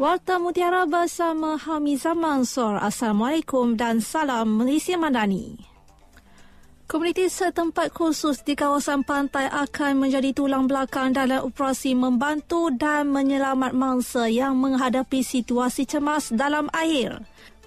Warta Mutiara bersama Hamizah Mansor. Assalamualaikum dan salam Malaysia Madani. Komuniti setempat khusus di kawasan pantai akan menjadi tulang belakang dalam operasi membantu dan menyelamat mangsa yang menghadapi situasi cemas dalam air.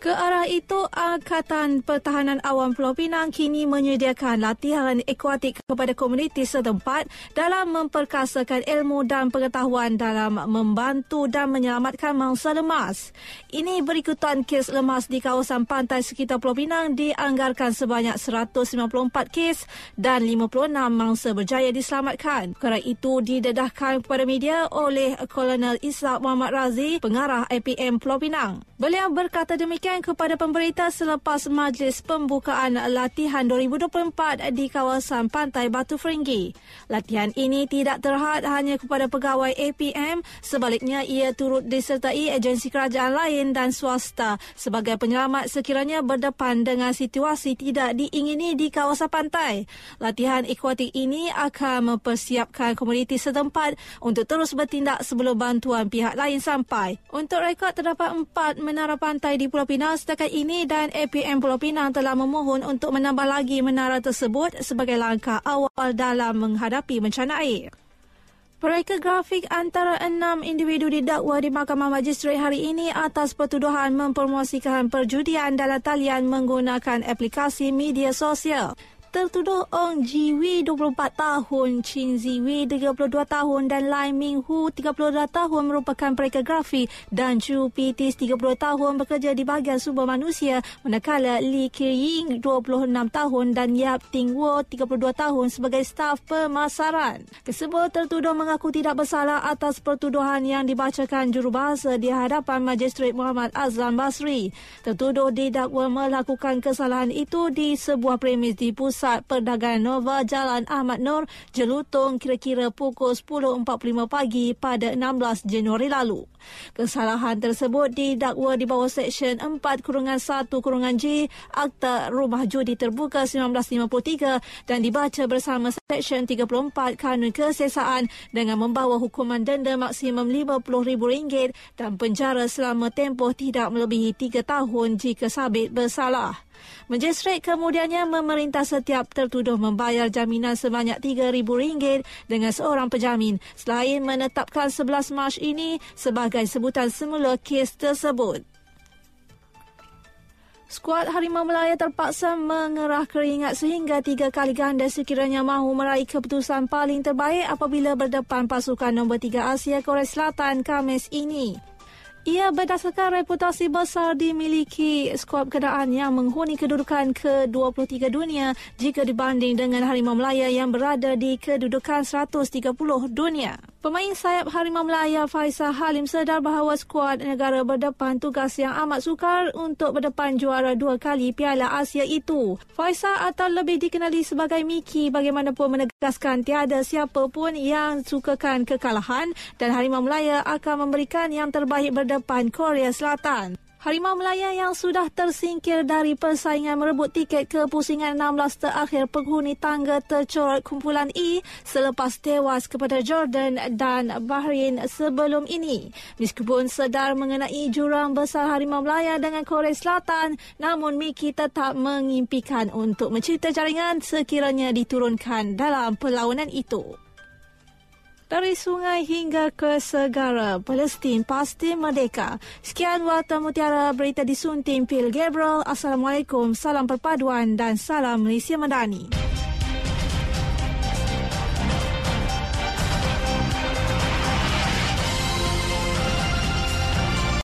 Ke arah itu, Angkatan Pertahanan Awam Pulau Pinang kini menyediakan latihan akuatik kepada komuniti setempat dalam memperkasakan ilmu dan pengetahuan dalam membantu dan menyelamatkan mangsa lemas. Ini berikutan kes lemas di kawasan pantai sekitar Pulau Pinang dianggarkan sebanyak 194 kes dan 56 mangsa berjaya diselamatkan. Kerana itu didedahkan kepada media oleh Kolonel Ishak Muhammad Razi, pengarah APM Pulau Pinang. Beliau berkata demikian kepada pemberita selepas majlis pembukaan latihan 2024 di kawasan pantai Batu Feringgi. Latihan ini tidak terhad hanya kepada pegawai APM, sebaliknya ia turut disertai agensi kerajaan lain dan swasta sebagai penyelamat sekiranya berdepan dengan situasi tidak diingini di kawasan pantai. Latihan akuatik ini akan mempersiapkan komuniti setempat untuk terus bertindak sebelum bantuan pihak lain sampai. Untuk rekod terdapat empat menara pantai di Pulau Pinang setakat ini dan APM Pulau Pinang telah memohon untuk menambah lagi menara tersebut sebagai langkah awal dalam menghadapi bencana air. Pereka grafik antara enam individu didakwa di Mahkamah Magistrate hari ini atas pertuduhan mempromosikan perjudian dalam talian menggunakan aplikasi media sosial tertuduh Ong Jiwi 24 tahun, Chin Ziwi 32 tahun dan Lai Ming Hu 32 tahun merupakan pereka grafi dan Chu Pitis 30 tahun bekerja di bahagian sumber manusia manakala Li Kiying 26 tahun dan Yap Ting Wo 32 tahun sebagai staf pemasaran. Kesemua tertuduh mengaku tidak bersalah atas pertuduhan yang dibacakan jurubahasa di hadapan Magistrate Muhammad Azlan Basri. Tertuduh didakwa melakukan kesalahan itu di sebuah premis di pusat Pusat Perdagangan Nova Jalan Ahmad Nur, Jelutong kira-kira pukul 10.45 pagi pada 16 Januari lalu. Kesalahan tersebut didakwa di bawah Seksyen 4 kurungan 1 kurungan G Akta Rumah Judi Terbuka 1953 dan dibaca bersama Seksyen 34 Kanun Kesesaan dengan membawa hukuman denda maksimum RM50,000 dan penjara selama tempoh tidak melebihi 3 tahun jika sabit bersalah. Magistrate kemudiannya memerintah setiap tertuduh membayar jaminan sebanyak RM3,000 dengan seorang penjamin selain menetapkan 11 Mac ini sebagai sebutan semula kes tersebut. Skuad Harimau Melaya terpaksa mengerah keringat sehingga tiga kali ganda sekiranya mahu meraih keputusan paling terbaik apabila berdepan pasukan nombor tiga Asia Korea Selatan Kamis ini. Ia berdasarkan reputasi besar dimiliki skuad kenderaan yang menghuni kedudukan ke-23 dunia jika dibanding dengan Harimau Melaya yang berada di kedudukan 130 dunia. Pemain sayap Harimau Melaya Faisal Halim sedar bahawa skuad negara berdepan tugas yang amat sukar untuk berdepan juara dua kali Piala Asia itu. Faisal atau lebih dikenali sebagai Miki bagaimanapun menegaskan tiada siapa pun yang sukakan kekalahan dan Harimau Melaya akan memberikan yang terbaik berdepan depan Korea Selatan. Harimau Melaya yang sudah tersingkir dari persaingan merebut tiket ke pusingan 16 terakhir penghuni tangga tercorot kumpulan E selepas tewas kepada Jordan dan Bahrain sebelum ini. Meskipun sedar mengenai jurang besar Harimau Melaya dengan Korea Selatan, namun Miki tetap mengimpikan untuk mencipta jaringan sekiranya diturunkan dalam perlawanan itu. Dari sungai hingga ke segara, Palestin pasti merdeka. Sekian Warta Mutiara berita disunting Pil Gabriel. Assalamualaikum, salam perpaduan dan salam Malaysia Madani.